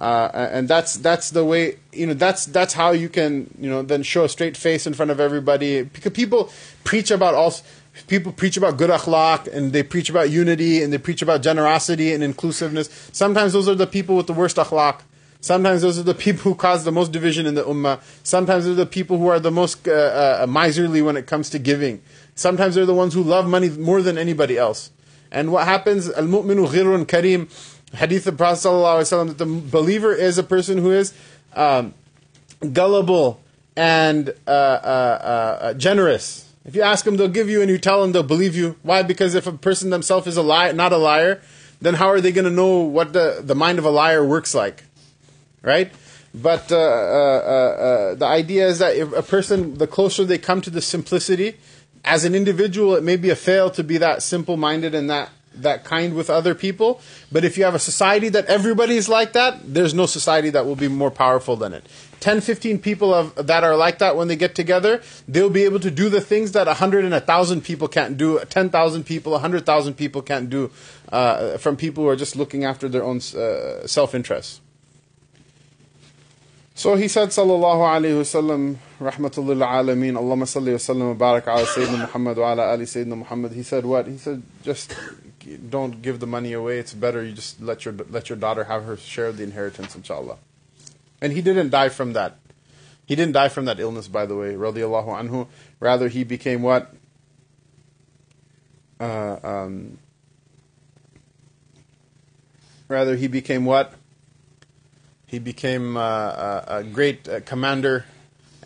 Uh, and that's that's the way you know that's that's how you can you know then show a straight face in front of everybody because people preach about all people preach about good akhlaq and they preach about unity and they preach about generosity and inclusiveness. Sometimes those are the people with the worst akhlaq. Sometimes those are the people who cause the most division in the ummah. Sometimes they're the people who are the most uh, uh, miserly when it comes to giving. Sometimes they're the ones who love money more than anybody else. And what happens? Al mu'minu ghirun kareem. Hadith of Prophet that the believer is a person who is um, gullible and uh, uh, uh generous if you ask them, they'll give you, and you tell them, they'll believe you. Why? Because if a person themselves is a liar, not a liar, then how are they going to know what the, the mind of a liar works like? Right? But uh, uh, uh, uh, the idea is that if a person, the closer they come to the simplicity, as an individual, it may be a fail to be that simple minded and that that kind with other people. But if you have a society that everybody is like that, there's no society that will be more powerful than it. 10, 15 people of, that are like that when they get together, they'll be able to do the things that 100 and 1,000 people can't do, 10,000 people, 100,000 people can't do uh, from people who are just looking after their own uh, self interest. So he said, Sallallahu Alaihi Wasallam, Rahmatullah Alameen, Allahumma salli wa sallam wa barak ala Sayyidina Muhammad wa ala Ali Sayyidina Muhammad. He said, What? He said, Just don't give the money away. It's better you just let your, let your daughter have her share of the inheritance, inshallah. And he didn't die from that. He didn't die from that illness, by the way, radiallahu anhu. Rather, he became what? Uh, um, rather, he became what? He became uh, a, a, great uh, commander,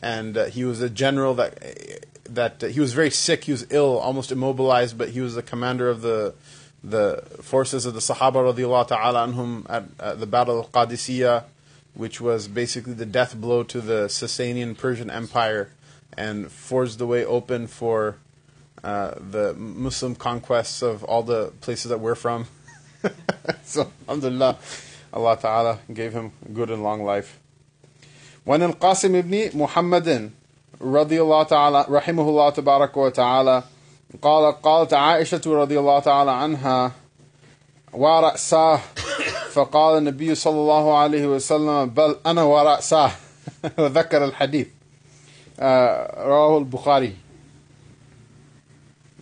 and uh, he was a general that that he was very sick. He was ill, almost immobilized, but he was the commander of the the forces of the Sahaba radiallahu ta'ala anhum at, at the Battle of Qadisiyah, which was basically the death blow to the Sasanian Persian Empire and forged the way open for uh, the Muslim conquests of all the places that we're from. so, alhamdulillah, Allah Ta'ala gave him good and long life. When Al Qasim ibn Muhammadin, radiallahu ta'ala, rahimahullah wa ta'ala, قال قالت عائشة رضي الله تعالى عنها ورأساه فقال النبي صلى الله عليه وسلم بل أنا ورأساه وذكر الحديث رواه البخاري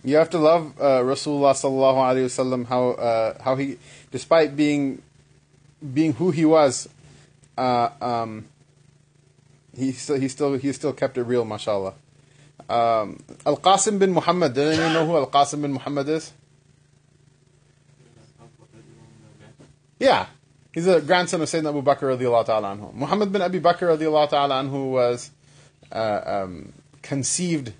You have to love uh, Rasulullah sallallahu alaihi wasallam how uh, how he despite being being who he was, uh, um, he still he still he still kept it real, mashallah. Um, Al Qasim bin Muhammad. Did anyone know who Al Qasim bin Muhammad is? Yeah, he's a grandson of Sayyidina Abu Bakr radiallahu ta'ala anhu. Muhammad bin Abi Bakr radiallahu ta'ala anhu was uh, um, conceived,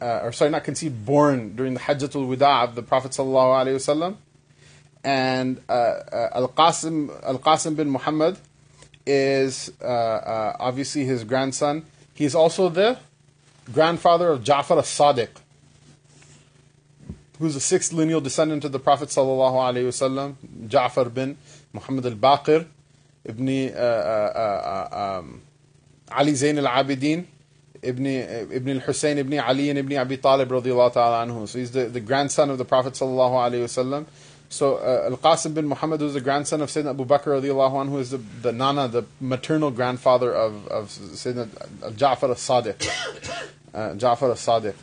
uh, or sorry, not conceived, born during the Hajjatul Wida of the Prophet sallallahu alaihi wasallam and uh, uh, Al Qasim Al Qasim bin Muhammad is uh, uh, obviously his grandson. He's also the grandfather of Ja'far as-Sadiq, who's the sixth lineal descendant of the Prophet sallallahu alaihi wasallam. Ja'far bin Muhammad al-Baqir, ibn uh, um, Ali Zain al-Abidin. Ibn Ibn al-Husayn ibn Ali and Ibn Abi Talib radiyallahu ta'ala anhu. So he's the, the grandson of the Prophet sallallahu alaihi wasallam. So uh, Al Qasim bin Muhammad, who's the grandson of Sayyidina Abu Bakr radiallahu anhu, who is the, the nana, the maternal grandfather of, of Sayyidina Ja'far as-Sadiq. Uh, Ja'far as-Sadiq.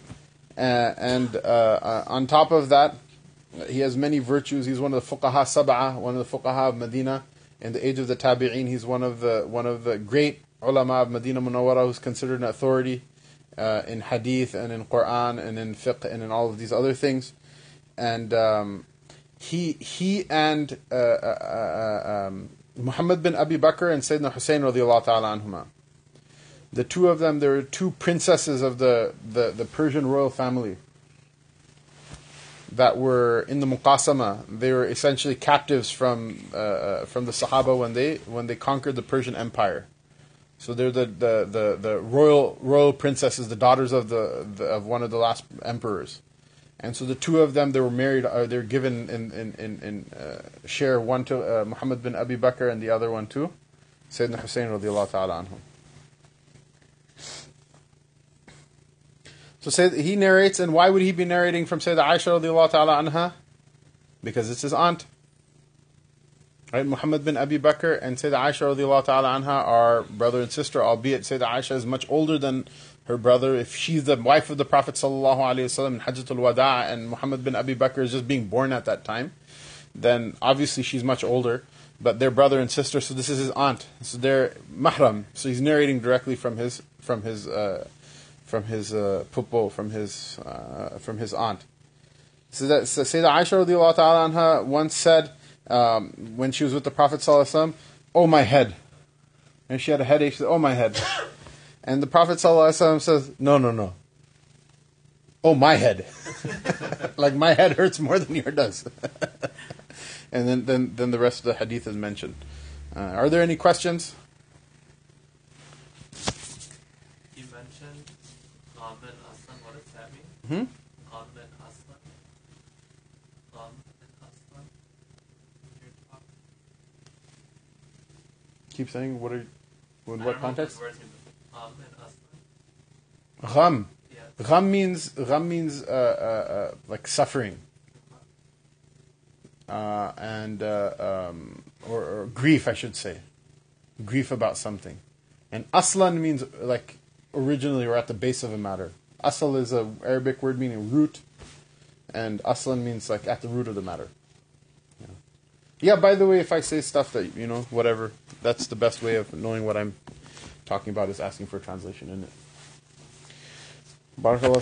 Uh, and uh, on top of that, he has many virtues. He's one of the fuqaha sab'ah, one of the fuqaha of Medina. In the age of the tabi'een, he's one of the one of the great ulama of Medina Munawwara who's considered an authority uh, in hadith and in Quran and in fiqh and in all of these other things. And um, he he and uh, uh, um, Muhammad bin Abi Bakr and Sayyidina Hussein radiallahu ta'ala anhuma. The two of them, there were two princesses of the, the, the Persian royal family that were in the Muqasama. They were essentially captives from uh, uh, from the Sahaba when they when they conquered the Persian Empire. So they're the, the, the, the royal royal princesses, the daughters of the, the of one of the last emperors. And so the two of them, they were married, or they were given in, in, in, in uh, share, one to uh, Muhammad bin Abi Bakr and the other one to Sayyidina Hussein radiallahu ta'ala anhu. So say, he narrates, and why would he be narrating from Sayyidina Aisha radiallahu ta'ala anha? Because it's his aunt. Right, Muhammad bin Abi Bakr and Sayyidina Aisha radiallahu ta'ala anha are brother and sister, albeit Sayyidina Aisha is much older than her brother, if she's the wife of the Prophet sallallahu alaihi wasallam in Hajjatul Wada, and Muhammad bin Abi Bakr is just being born at that time, then obviously she's much older. But they're brother and sister, so this is his aunt. So they're mahram. So he's narrating directly from his from his uh, from his uh, pupo, from his uh, from his aunt. So that so Sayyidah Aisha radiallahu ta'ala anha once said um, when she was with the Prophet sallallahu alaihi wasallam, "Oh my head," and she had a headache. She said, "Oh my head." And the Prophet ﷺ says, No, no, no. Oh, my head. like my head hurts more than yours does. and then, then, then the rest of the hadith is mentioned. Uh, are there any questions? You mentioned Qam bin Aslan. What does that mean? Hmm? Qam bin Aslan. Qam bin Aslan. Your talk. Keep saying, what are, in what don't know if context? those words mean, but Qam bin Aslan. Gham. Yeah. Gham means, gham means uh, uh, uh, like suffering. Uh, and uh, um, or, or grief, I should say, grief about something. And aslan means like originally or at the base of a matter. Asal is a Arabic word meaning root, and aslan means like at the root of the matter. Yeah. yeah, by the way, if I say stuff that, you know, whatever, that's the best way of knowing what I'm talking about is asking for a translation in it. Barakallahu.